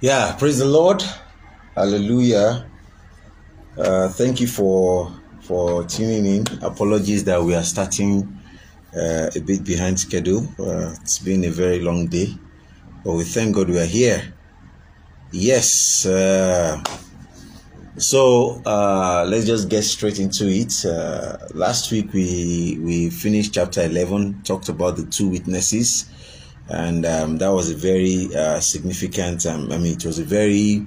Yeah, praise the Lord. Hallelujah. Uh, thank you for for tuning in. Apologies that we are starting uh, a bit behind schedule. Uh, it's been a very long day, but we thank God we are here. Yes. Uh, so uh, let's just get straight into it. Uh, last week we we finished chapter eleven, talked about the two witnesses and um, that was a very uh, significant. Um, I mean, it was a very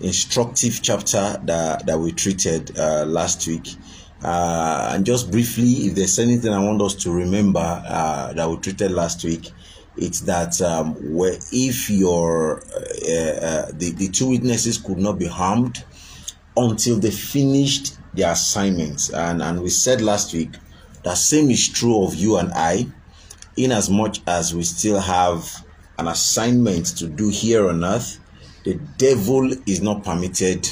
instructive chapter that that we treated uh, last week. Uh, and just briefly, if there's anything I want us to remember uh, that we treated last week, it's that um, where if your uh, uh, the the two witnesses could not be harmed until they finished their assignments, and and we said last week that same is true of you and I in as much as we still have an assignment to do here on earth, the devil is not permitted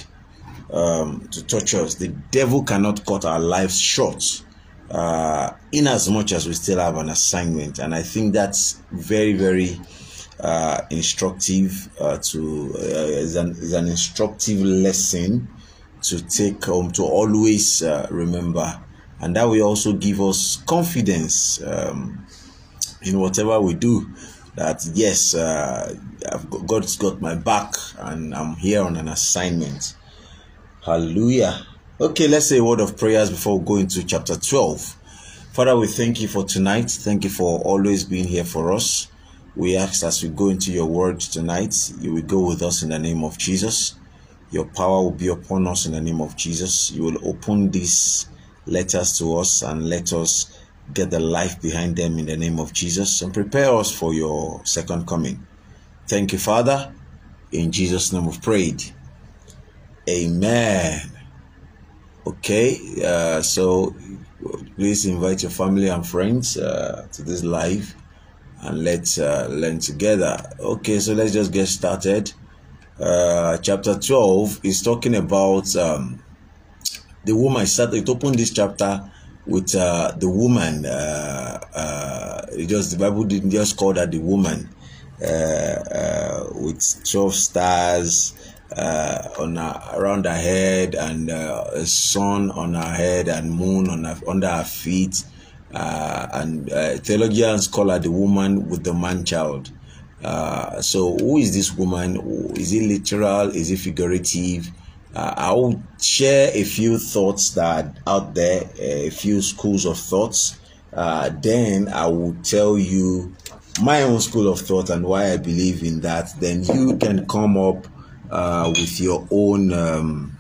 um, to touch us. The devil cannot cut our lives short. Uh, in as much as we still have an assignment, and I think that's very, very uh, instructive. Uh, to uh, is an an instructive lesson to take home to always uh, remember, and that will also give us confidence. Um, in whatever we do that yes uh, got, god's got my back and i'm here on an assignment. Hallelujah. Okay let's say a word of prayers before we go into chapter 12 father we thank you for tonight. Thank you for always being here for us. We ask as we go into your word tonight you will go with us in the name of jesus. Your power will be upon us in the name of jesus. You will open these letters to us and let us get the life behind them in the name of Jesus and prepare us for your second coming. Thank you, Father. In Jesus' name we've prayed. Amen. Okay, uh, so please invite your family and friends uh, to this live and let's uh, learn together. Okay, so let's just get started. Uh, chapter 12 is talking about um, the woman. It opened this chapter with uh, the woman. Uh, uh, just the Bible didn't just call that the woman uh, uh, with twelve stars on her, around her head and a sun on her head and moon on her, under her feet. and theologians call her the woman with the man child. so, who is this woman? Is it literal? Is it figurative? Uh, I'll share a few thoughts that out there, a few schools of thoughts. Uh, then I will tell you my own school of thought and why I believe in that. Then you can come up uh, with your own, um,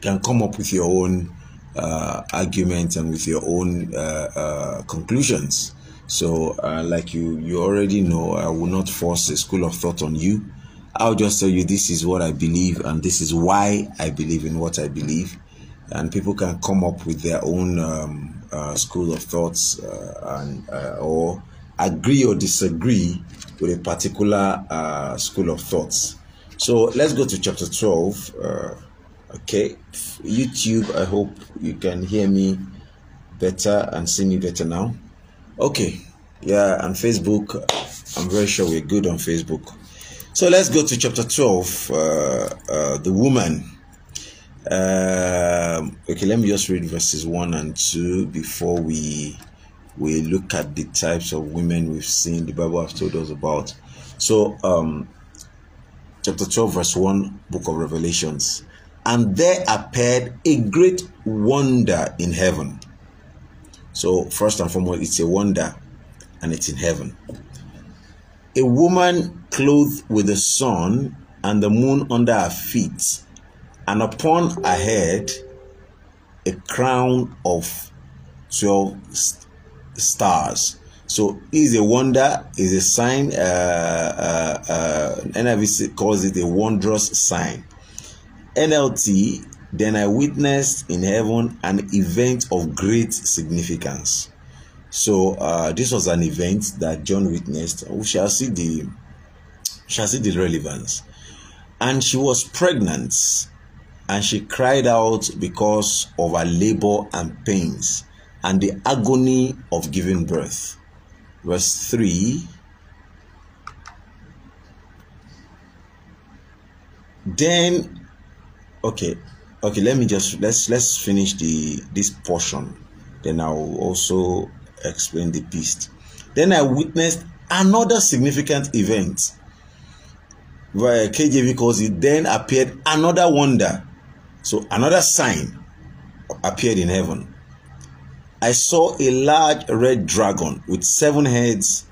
can come up with your own uh, arguments and with your own uh, uh, conclusions. So, like you, you already know, I will not force a school of thought on you. I'll just tell you this is what I believe and this is why I believe in what I believe. And people can come up with their own um, uh, school of thoughts uh, and uh, or agree or disagree with a particular uh, school of thoughts. So let's go to chapter 12. Uh, okay, YouTube, I hope you can hear me better and see me better now. Okay, yeah, and Facebook, I'm very sure we're good on Facebook. So let's go to chapter 12, uh, uh, the woman. Um, okay, let me just read verses 1 and 2 before we we look at the types of women we've seen the Bible has told us about. So, um, chapter 12, verse 1, book of Revelations. And there appeared a great wonder in heaven. So, first and foremost, it's a wonder and it's in heaven a woman clothed with the sun and the moon under her feet, and upon her head a crown of 12 stars. So is a wonder, is a sign. Uh, uh, uh, NIV calls it a wondrous sign. NLT, then I witnessed in heaven an event of great significance. So uh, this was an event that John witnessed. We shall see the shall see the relevance. And she was pregnant, and she cried out because of her labor and pains and the agony of giving birth. Verse 3 Then, okay, okay. Let me just let's let's finish the this portion. Then I'll also explain the beast. Then I witnessed another significant event. Where KJV calls it. Then appeared another wonder. So another sign appeared in heaven. I saw a large red dragon with seven heads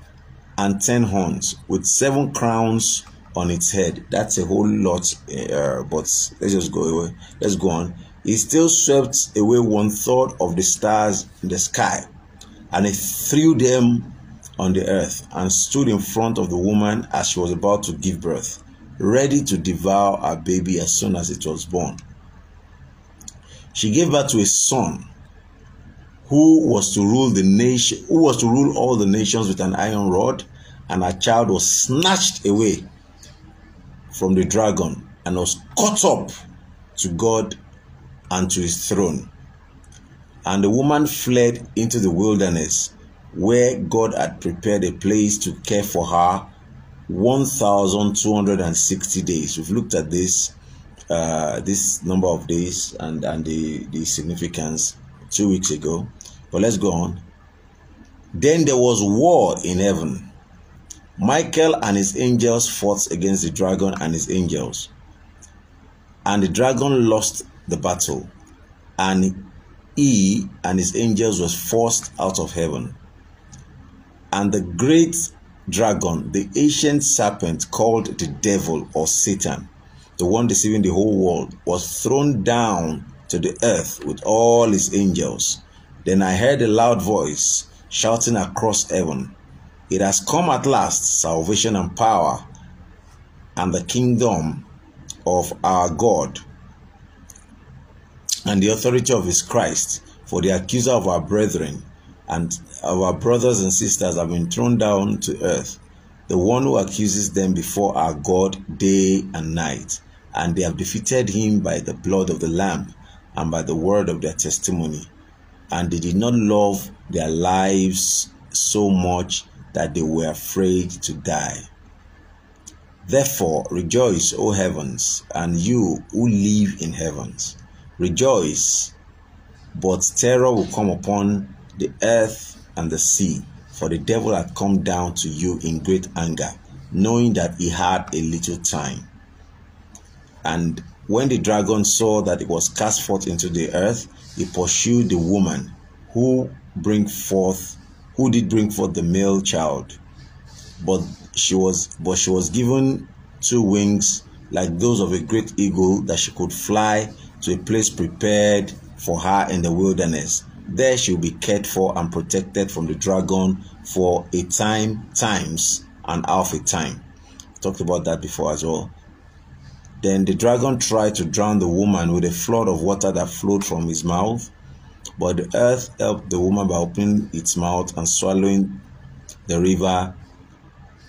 and ten horns, with seven crowns on its head. That's a whole lot, uh, but let's just go away. Let's go on. It still swept away one third of the stars in the sky, and he threw them on the earth and stood in front of the woman as she was about to give birth, ready to devour her baby as soon as it was born. She gave birth to a son who was to rule the nation who was to rule all the nations with an iron rod and her child was snatched away from the dragon and was caught up to God and to his throne. And the woman fled into the wilderness where God had prepared a place to care for her 1260 days. We've looked at this uh, this number of days and, and the, the significance two weeks ago. But let's go on. Then there was war in heaven. Michael and his angels fought against the dragon and his angels. And the dragon lost the battle, and he and his angels was forced out of heaven. And the great dragon, the ancient serpent called the devil or Satan, the one deceiving the whole world, was thrown down to the earth with all his angels. Then I heard a loud voice shouting across heaven, It has come at last, salvation and power, and the kingdom of our God, and the authority of his Christ. For the accuser of our brethren and our brothers and sisters have been thrown down to earth, the one who accuses them before our God day and night. And they have defeated him by the blood of the Lamb and by the word of their testimony. And they did not love their lives so much that they were afraid to die. Therefore, rejoice, O heavens, and you who live in heavens. Rejoice, but terror will come upon the earth and the sea, for the devil had come down to you in great anger, knowing that he had a little time. And when the dragon saw that it was cast forth into the earth, he pursued the woman who bring forth who did bring forth the male child. But she was but she was given two wings like those of a great eagle that she could fly to a place prepared for her in the wilderness. There she will be cared for and protected from the dragon for a time, times, and half a time. Talked about that before as well. Then the dragon tried to drown the woman with a flood of water that flowed from his mouth. But the earth helped the woman by opening its mouth and swallowing the river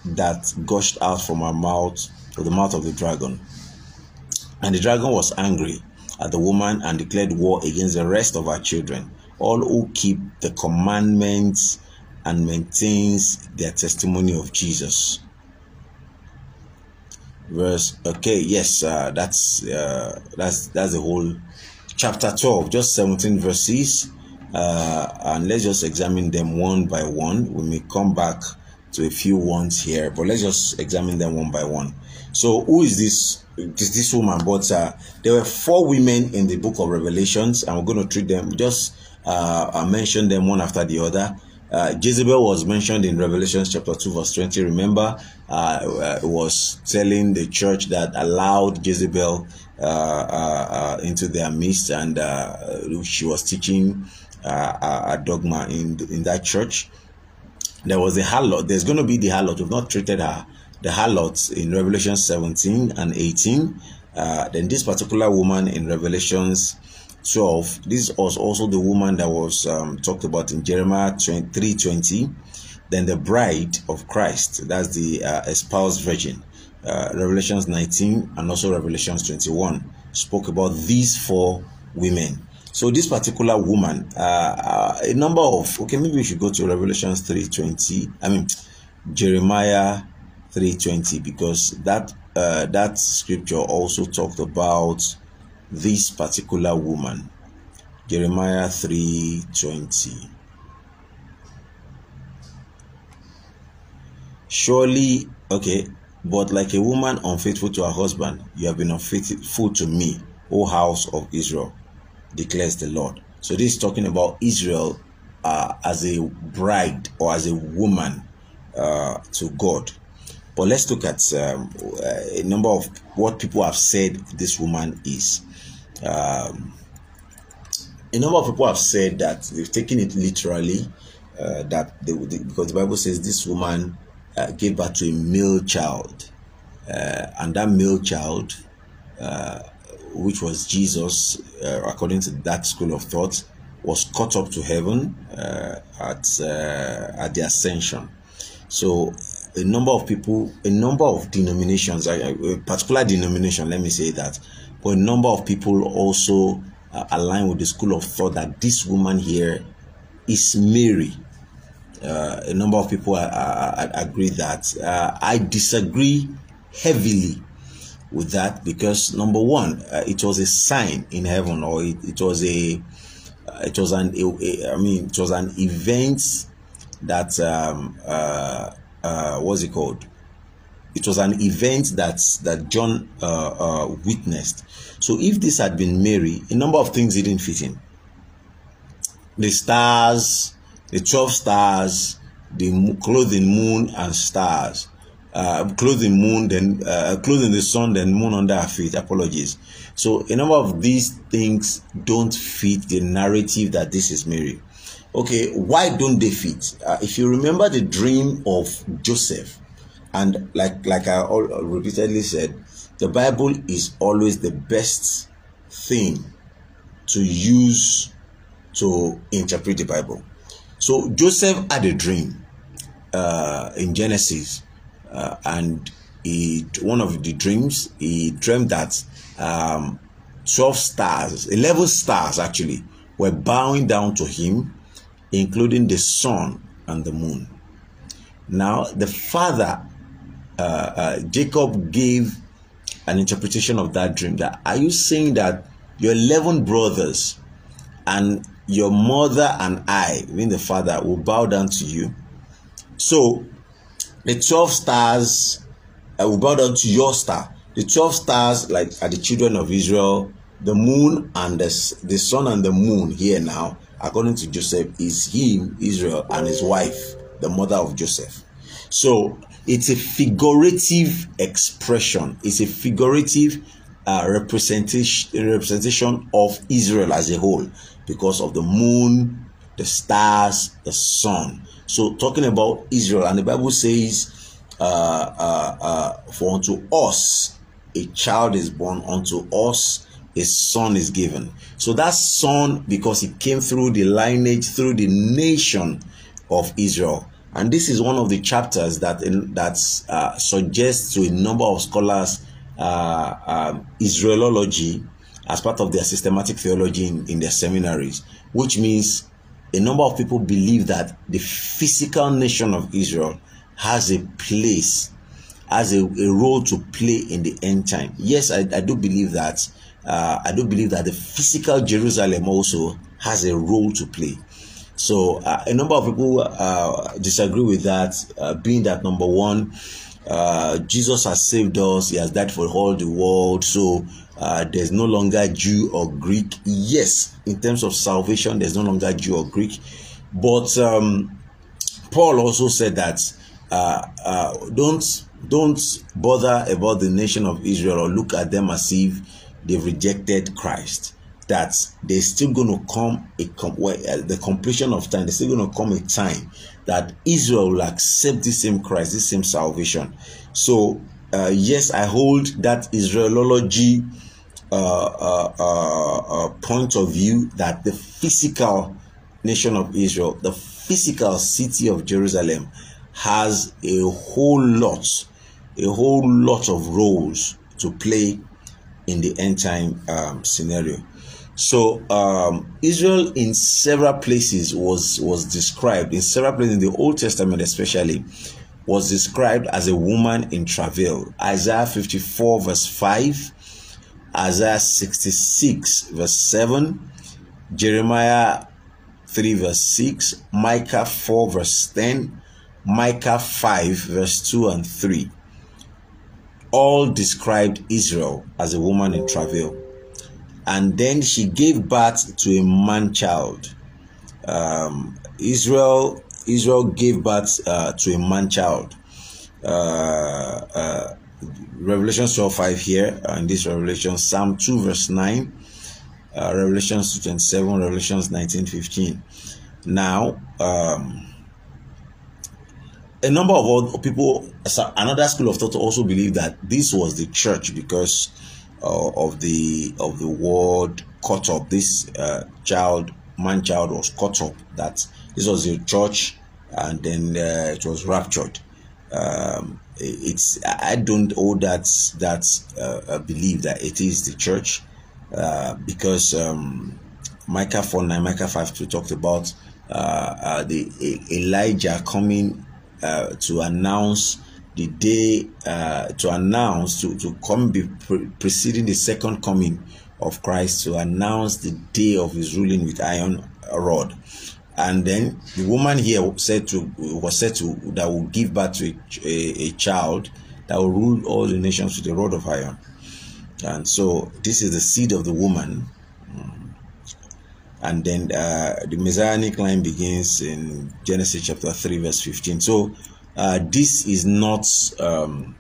that gushed out from her mouth to the mouth of the dragon. And the dragon was angry at the woman and declared war against the rest of her children, all who keep the commandments and maintains their testimony of Jesus. Verse okay yes uh, that's uh, that's that's the whole chapter 12 just 17 verses. Uh, and let's just examine them one by one. We may come back to a few ones here but let's just examine them one by one. So who is this this, this woman but uh, there were four women in the book of revelations and we're going to treat them just uh, mention them one after the other uh, Jezebel was mentioned in Revelation chapter 2, verse 20. Remember, uh, uh, was telling the church that allowed Jezebel uh, uh, uh, into their midst, and she was teaching a dogma in, in that church. There was a harlot. There's going to be the harlot. We've not treated her. The harlots in Revelation 17 and 18. then this particular woman in Revelations 12 this was also the woman that was um, talked about in jeremiah 23 20 then the bride of christ that's the uh, espoused virgin. Uh, revelations 19 and also revelations 21 spoke about these four women. So this particular woman uh, uh a number of okay maybe we should go to revelations 320 i mean jeremiah 320 because that uh, that scripture also talked about this particular woman. Jeremiah 3:20. Surely, okay, but like a woman unfaithful to her husband, you have been unfaithful to me, O house of Israel, declares the Lord. So this is talking about Israel uh, as a bride or as a woman uh, to God. But let's look at um, a number of what people have said this woman is. Um, a number of people have said that they've taken it literally, uh, that they, they, because the Bible says this woman uh, gave birth to a male child, uh, and that male child, uh, which was Jesus, uh, according to that school of thought, was caught up to heaven uh, at at the ascension. So a number of people, a number of denominations, a particular denomination, let me say that, but a number of people also uh, align with the school of thought that this woman here is Mary. Uh, a number of people agree that. Uh, I disagree heavily with that because number one, uh, it was a sign in heaven, or it, it was a, uh, it was an, a, a, I mean, it was an event that um, uh, what's it called? It was an event that that John uh, uh, witnessed. So if this had been Mary, a number of things didn't fit in. The stars, the twelve stars, the clothing moon and stars, uh, clothing moon, then uh, clothing the sun, then moon under her feet. Apologies. So a number of these things don't fit the narrative that this is Mary. Okay, why don't they fit? Uh, if you remember the dream of Joseph, and like like I all, repeatedly said, the Bible is always the best thing to use to interpret the Bible. So Joseph had a dream uh, in Genesis, uh, and he one of the dreams he dreamed that um, twelve stars, eleven stars actually, were bowing down to him including the sun and the moon. Now, the father, uh, uh, Jacob, gave an interpretation of that dream. That are you saying that your 11 brothers and your mother and I, mean the father, will bow down to you? So, the 12 stars uh, will bow down to your star. The 12 stars, like are the children of Israel, the moon and the, the sun and the moon here now according to Joseph, is him, Israel, and his wife, the mother of Joseph. So it's a figurative expression, it's a figurative uh, representation, representation of Israel as a whole because of the moon, the stars, the sun. So, talking about Israel, and the Bible says, uh, uh, uh, For unto us a child is born, unto us a son is given. So that son, because he came through the lineage, through the nation of Israel. And this is one of the chapters that that uh, suggests to a number of scholars uh, um, Israelology as part of their systematic theology in, in their seminaries, which means a number of people believe that the physical nation of Israel has a place, has a, a role to play in the end time. Yes, I, I do believe that uh, I do believe that the physical Jerusalem also has a role to play. So uh, a number of people uh, disagree with that, uh, being that number one, uh, Jesus has saved us, he has died for all the world, so uh, there's no longer Jew or Greek. Yes, in terms of salvation, there's no longer Jew or Greek, but um, Paul also said that don't don't bother about the nation of Israel or look at them as if they've rejected Christ, that there's still going to come a com- well, uh, the completion of time. There's still going to come a time that Israel will accept the same Christ, the same salvation. So uh, yes, I hold that Israelology uh, uh, uh, uh, point of view that the physical nation of Israel, the physical city of Jerusalem, has a whole lot, a whole lot of roles to play in the end time um, scenario. So um, Israel in several places was was described in several places in the Old Testament, especially was described as a woman in travail. Isaiah 54, verse 5, Isaiah 66, verse 7, Jeremiah 3, verse 6, Micah 4, verse 10, Micah 5, verse 2 and 3. All described Israel as a woman in travail. And then she gave birth to a man child. Um, Israel Israel gave birth uh, to a man child. Uh, uh, Revelation 12 5 here, uh, in this Revelation, Psalm 2, verse 9, uh, Revelations 27, Revelations 19 15. Now, um, a number of people, another school of thought also believe that this was the church because uh, of the of the word caught up. This uh, child, man child, was caught up. That this was a church, and then uh, it was raptured. Um, it's I don't hold that that uh, believe that it is the church uh, because um, Micah four nine Micah five two talked about uh, the Elijah coming uh, to announce the day uh, to announce to to come be pre- preceding the second coming of Christ to announce the day of his ruling with iron rod. And then the woman here said to was said to that will give birth to a, a, a, child that will rule all the nations with a rod of iron. And so this is the seed of the woman and then uh, the messianic line begins in genesis chapter 3 verse 15 so uh, this is not um,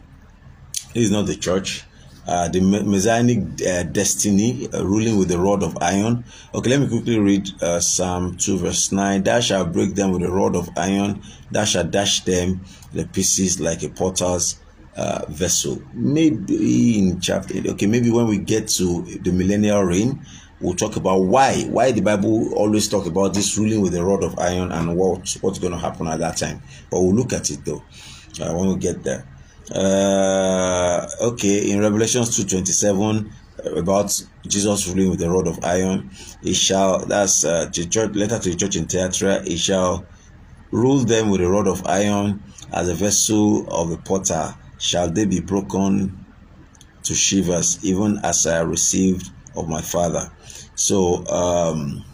this is not the church uh, the messianic uh, destiny, uh, ruling with the rod of iron. Okay, let me quickly read uh, Psalm 2, verse 9. Thou shalt break them with a rod of iron, thou shalt dash them the pieces like a potter's uh, vessel. Maybe in chapter, okay, maybe when we get to the millennial reign, we'll talk about why why the bible always talk about this ruling with a rod of iron and what what's going to happen at that time. But we'll look at it though uh, when we get there. Uh, okay, in Revelations 2.27, about Jesus ruling with a rod of iron, he shall, that's uh, the church, letter to the church in Thyatira, he shall rule them with a rod of iron as a vessel of a potter, shall they be broken to shivers, even as I received of my father. So, um,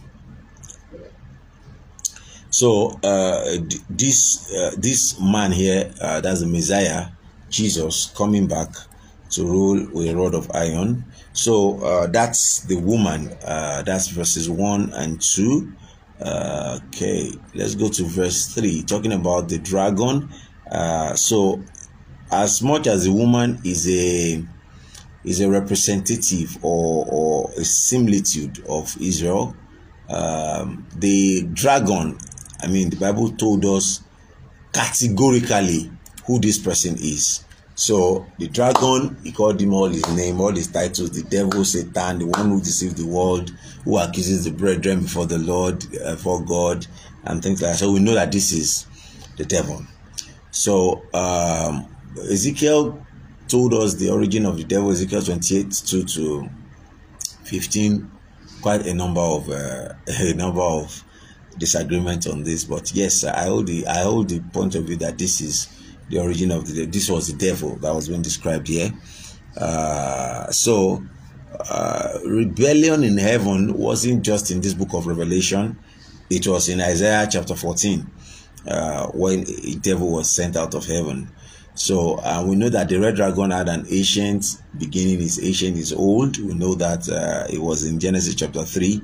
so uh, this uh, this man here, uh, that's the Messiah, Jesus coming back to rule with a rod of iron. So uh, that's the woman. Uh, that's verses 1 and 2. Uh, okay, let's go to verse 3, talking about the dragon. Uh, so, as much as the woman is a is a representative or, or a similitude of Israel, um, the dragon, I mean, the Bible told us categorically who this person is. So the dragon, he called him all his name, all his titles, the devil, Satan, the one who deceived the world, who accuses the brethren before the Lord, uh, for God, and things like that. So we know that this is the devil. So um, Ezekiel told us the origin of the devil, Ezekiel 28 2 to 15, quite a number of uh, a number of disagreements on this. But yes, I hold the I hold the point of view that this is the origin of the this was the devil that was being described here. Uh, so uh, rebellion in heaven wasn't just in this book of Revelation; it was in Isaiah chapter 14 uh, when a devil was sent out of heaven. So uh, we know that the red dragon had an ancient beginning. Is ancient, is old. We know that uh, it was in Genesis chapter three,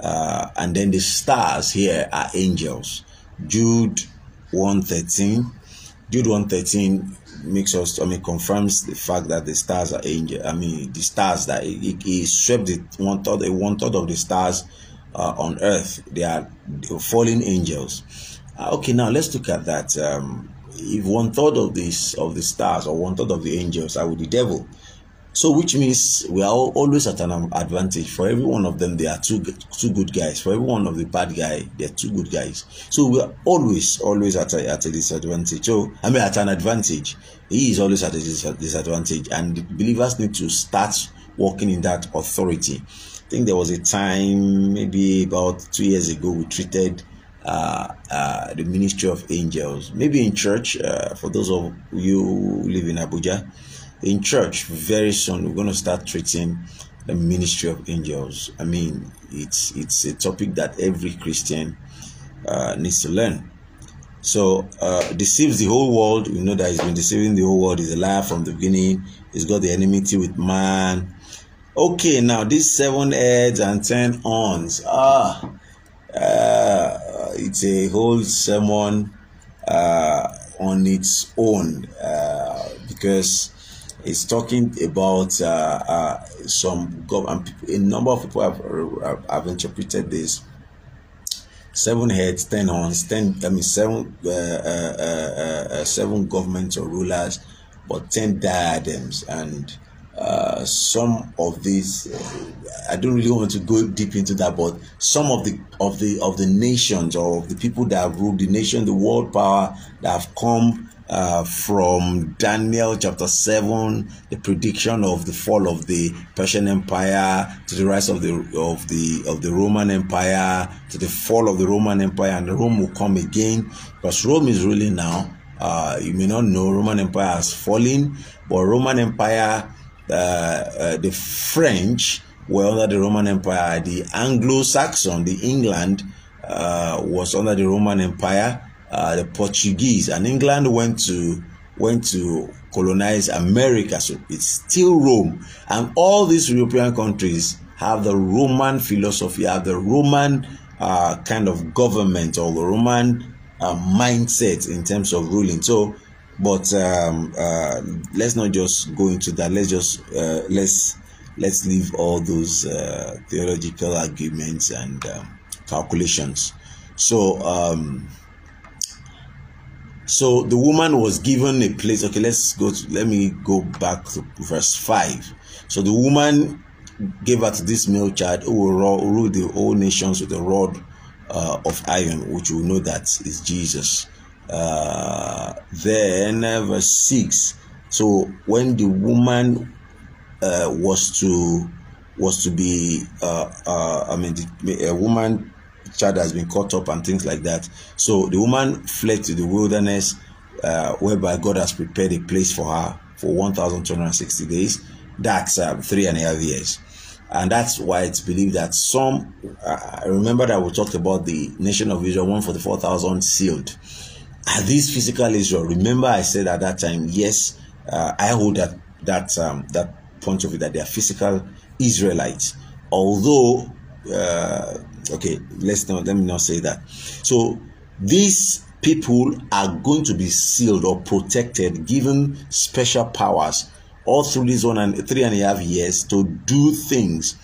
uh, and then the stars here are angels. Jude one thirteen Jude 113 makes us, I mean, confirms the fact that the stars are angel. I mean, the stars that he, swept the one third, one third of the stars uh, on earth. They are fallen angels. Uh, okay, now let's look at that. Um, if one third of this of the stars or one third of the angels are with the devil, so, which means we are always at an advantage. For every one of them, there are two two good guys. For every one of the bad guy, there are two good guys. So we are always always at a, at a disadvantage. So I mean, at an advantage. He is always at a disadvantage, and believers need to start working in that authority. I think there was a time, maybe about two years ago, we treated uh, uh, the ministry of angels. Maybe in church, uh, for those of you who live in Abuja, in church, very soon we're going to start treating the ministry of angels. I mean, it's it's a topic that every Christian uh, needs to learn. So, uh, deceives the whole world. We know that he's been deceiving the whole world. He's a liar from the beginning. He's got the enmity with man. Okay, now these seven heads and ten horns. Ah, uh, it's a whole sermon uh, on its own uh, because it's talking about uh, uh, some government. A number of people have, have interpreted this seven heads, ten horns, ten. I mean, seven, uh, uh, seven governments or rulers, but ten diadems, and some of these. I don't really want to go deep into that, but some of the of the of the nations or the people that have ruled the nation, the world power that have come uh, from Daniel chapter 7, the prediction of the fall of the Persian Empire to the rise of the of the of the Roman Empire to the fall of the Roman Empire and Rome will come again because Rome is ruling now. Uh, you may not know Roman Empire has fallen, but Roman Empire, uh, uh the French were under the Roman Empire. The Anglo-Saxon, the England, uh, was under the Roman Empire uh, the Portuguese, and England went to went to colonize America. So it's still Rome, and all these European countries have the Roman philosophy, have the Roman uh, kind of government or the Roman uh, mindset in terms of ruling. So, but um, uh, let's not just go into that. Let's just uh, let's let's leave all those uh, theological arguments and um, calculations. So. Um, so the woman was given a place. Okay, let's go to, let me go back to verse 5. So the woman gave her to this male child who will rule the whole nations with a rod uh, of iron, which we know that is Jesus. Uh, then uh, verse 6. So when the woman uh, was to was to be uh, uh, I mean the, a woman child has been caught up and things like that. So the woman fled to the wilderness, uh, whereby God has prepared a place for her for 1,260 days. That's um, three and a half years. And that's why it's believed that some, uh, I remember that we talked about the nation of Israel, one for the 4,000 sealed. Are these physical Israel? Remember, I said at that time, yes, uh, I hold that that um, that point of view that they are physical Israelites. Although uh, okay let's not let me not say that. So these people are going to be sealed or protected given special powers all through this one and three and a half years to do things.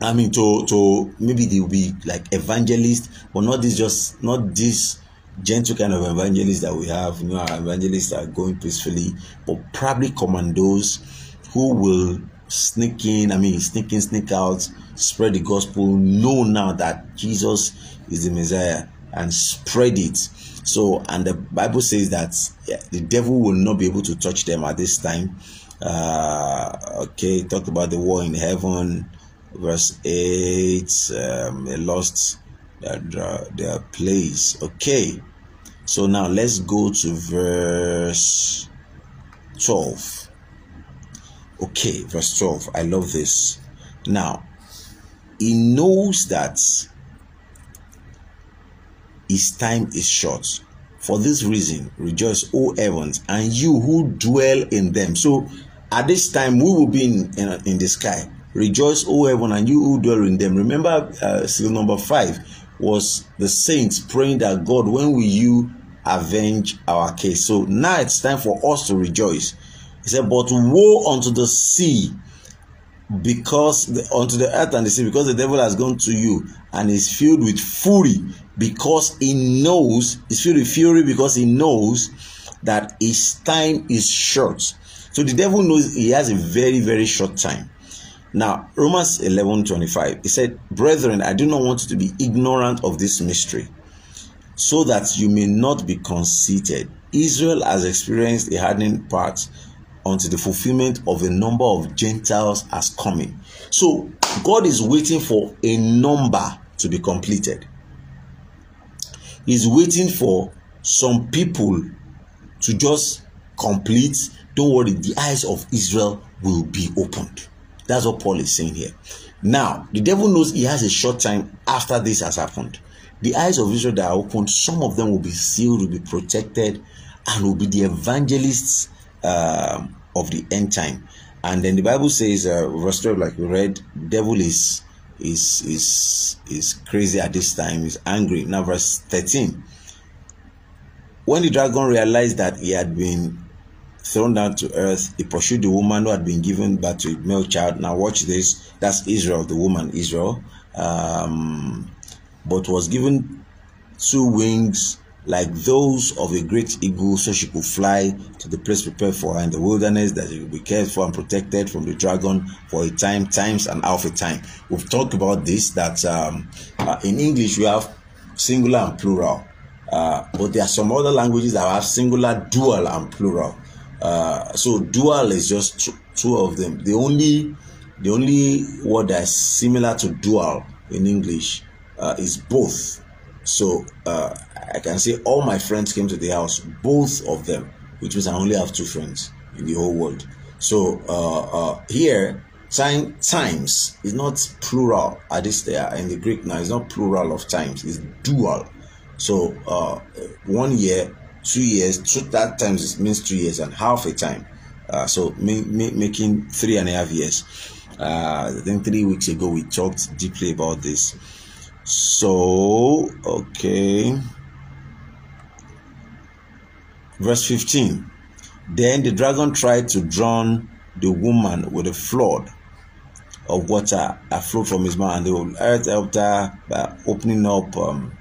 I mean to to maybe they'll be like evangelists but not this just not this gentle kind of evangelists that we have you know evangelists are going peacefully but probably commandos who will sneak in i mean sneak in sneak out spread the gospel, know now that Jesus is the Messiah and spread it. So, and the Bible says that yeah, the devil will not be able to touch them at this time. Uh, okay, talk about the war in heaven, verse 8, um, they lost their, their place. Okay, so now let's go to verse 12. Okay, verse 12. I love this. Now, he knows that his time is short. For this reason, rejoice, O heavens, and you who dwell in them. So at this time, we will be in, in, in the sky. Rejoice, O heaven, and you who dwell in them. Remember, uh, seal number five was the saints praying that God, when will you avenge our case? So now it's time for us to rejoice. He said, But woe unto the sea because the, unto the earth and the sea because the devil has gone to you and is filled with fury because he knows he's filled with fury because he knows that his time is short. So the devil knows he has a very very short time. Now romans 11 25 he said brethren i do not want you to be ignorant of this mystery so that you may not be conceited. Israel has experienced a hardening part until the fulfillment of the number of Gentiles has coming. So God is waiting for a number to be completed. is waiting for some people to just complete. Don't worry, the eyes of Israel will be opened. That's what Paul is saying here. Now, the devil knows he has a short time after this has happened. The eyes of Israel that are opened, some of them will be sealed, will be protected, and will be the evangelists uh, of the end time. And then the Bible says, uh, verse 12, like we read, devil is is is is crazy at this time, is angry. Now, verse 13. When the dragon realized that he had been thrown down to earth, he pursued the woman who had been given birth to a male child. Now, watch this. That's Israel, the woman Israel. Um, but was given two wings like those of a great eagle, so she could fly to the place prepared for her in the wilderness, that she would be cared for and protected from the dragon for a time, times, and half a time. We've talked about this that um, uh, in English we have singular and plural, uh, but there are some other languages that have singular, dual, and plural. Uh, so dual is just two of them. The only the only word that is similar to dual in English uh, is both. So uh, I can say all my friends came to the house, both of them, which means I only have two friends in the whole world. So uh, uh, here, time times is not plural at this there in the Greek now. It's not plural of times. It's dual. So uh, one year, two years, two that times means two years and half a time. Uh, so ma- ma- making three and a half years. Uh, I think three weeks ago we talked deeply about this. So okay. Verse 15 Then the dragon tried to drown the woman with a flood of water that flowed from his mouth, and the earth helped her by opening up um,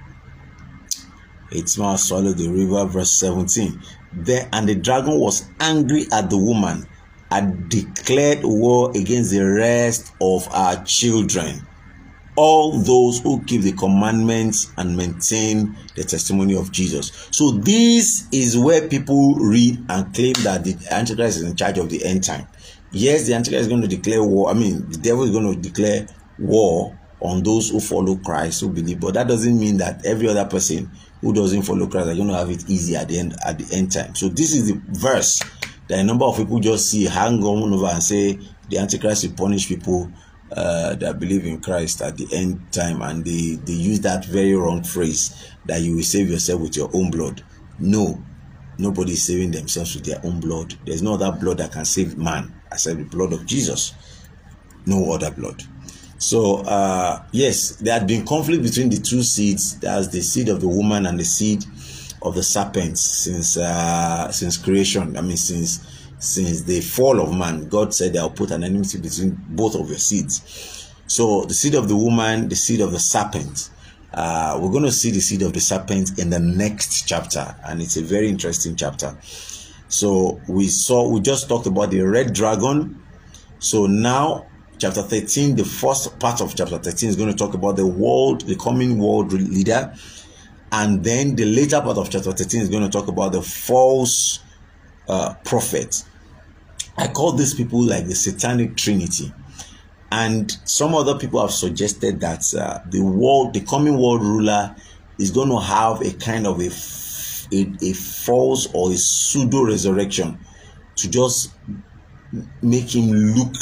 its mouth, swallowed the river. Verse 17 Then and the dragon was angry at the woman and declared war against the rest of her children all those who keep the commandments and maintain the testimony of Jesus. So this is where people read and claim that the Antichrist is in charge of the end time. Yes, the Antichrist is going to declare war. I mean, the devil is going to declare war on those who follow Christ, who believe. But that doesn't mean that every other person who doesn't follow Christ are going to have it easy at the end at the end time. So this is the verse that a number of people just see hang on over and say the Antichrist will punish people uh, that believe in Christ at the end time, and they, they use that very wrong phrase that you will save yourself with your own blood. No, nobody is saving themselves with their own blood. There's no other blood that can save man except the blood of Jesus. No other blood. So uh, yes, there had been conflict between the two seeds. That's the seed of the woman and the seed of the serpent since uh, since creation. I mean, since since the fall of man, God said, I'll put an enmity between both of your seeds. So, the seed of the woman, the seed of the serpent. Uh, we're going to see the seed of the serpent in the next chapter, and it's a very interesting chapter. So, we saw, we just talked about the red dragon. So, now, chapter 13, the first part of chapter 13 is going to talk about the world, the coming world leader. And then the later part of chapter 13 is going to talk about the false uh, prophet I call these people like the satanic trinity. And some other people have suggested that uh, the world, the coming world ruler, is going to have a kind of a, a, a false or a pseudo resurrection to just make him look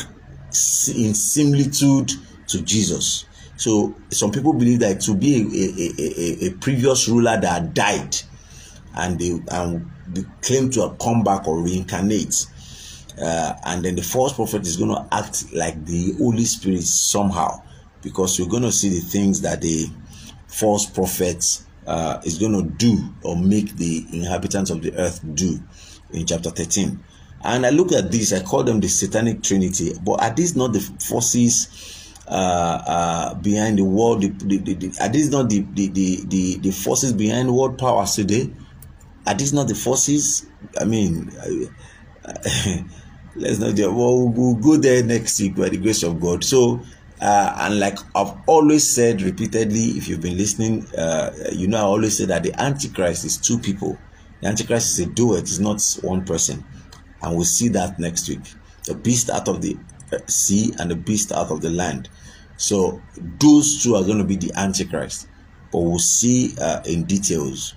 in similitude to Jesus. So some people believe that to be a, a, a, a previous ruler that died and they, and they claim to have come back or reincarnate uh, and then the false prophet is going to act like the Holy Spirit somehow, because you're going to see the things that the false prophet uh, is going to do or make the inhabitants of the earth do in chapter 13. And I look at this, I call them the satanic trinity, but are these not the forces? Uh, uh, behind the world, the, the, the, are these not the, the, the, the, forces behind world powers today? Are these not the forces? I mean, let's not do well we'll go there next week by the grace of god. So uh, and like i've always said repeatedly if you've been listening uh, you know i always say that the antichrist is two people. The antichrist is a doer it is not one person. And we'll see that next week. The beast out of the uh, sea and the beast out of the land. So those two are going to be the antichrist. But we'll see uh, in details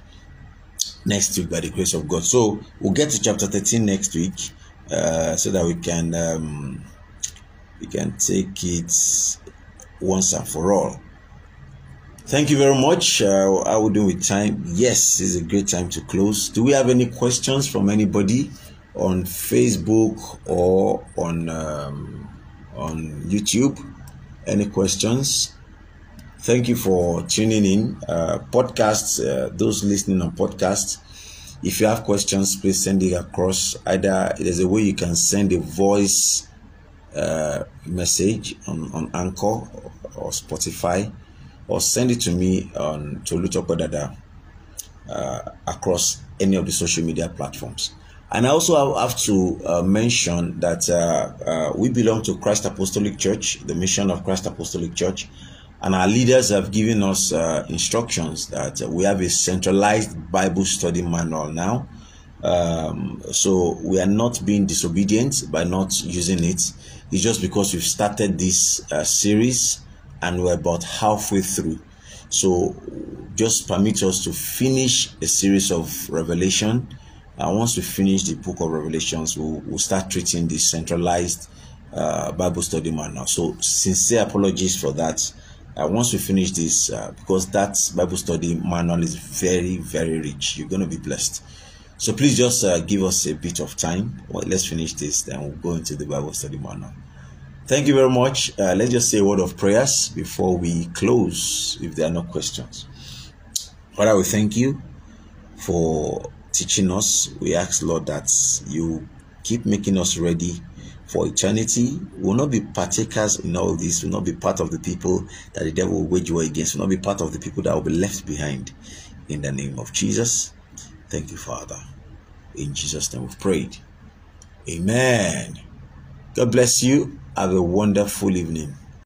next week by the grace of God. So we'll get to chapter 13 next week uh, so that we can um, we can take it once and for all. Thank you very much. Uh, how are we doing with time? Yes, it's a great time to close. Do we have any questions from anybody on Facebook or on um, on YouTube? Any questions? Thank you for tuning in. Uh, podcasts, uh, those listening on podcasts, if you have questions, please send it across. Either there's a way you can send a voice uh, message on, on Anchor or, Spotify or send it to me on Tolutoko Dada uh, across any of the social media platforms. And I also have to uh, mention that uh, uh, we belong to Christ Apostolic Church, the mission of Christ Apostolic Church, and our leaders have given us uh, instructions that we have a centralized Bible study manual now. Um, so we are not being disobedient by not using it. It's just because we've started this uh, series and we're about halfway through. So just permit us to finish a series of revelation. And once we finish the book of Revelations, we'll, we'll start treating the centralized uh, Bible study manual. So sincere apologies for that. Uh, once we finish this, uh, because that Bible study manual is very, very rich, you're going to be blessed. So please just uh, give us a bit of time. Well, let's finish this, then we'll go into the Bible study manual. Thank you very much. Uh, let's just say a word of prayers before we close, if there are no questions. Father, we thank you for teaching us. We ask, Lord, that you keep making us ready for eternity. We will not be partakers in all this. We will not be part of the people that the devil will wage war against. We will not be part of the people that will be left behind. In the name of Jesus. Thank you, Father. In Jesus' name we've prayed. Amen. God bless you. Have a wonderful evening.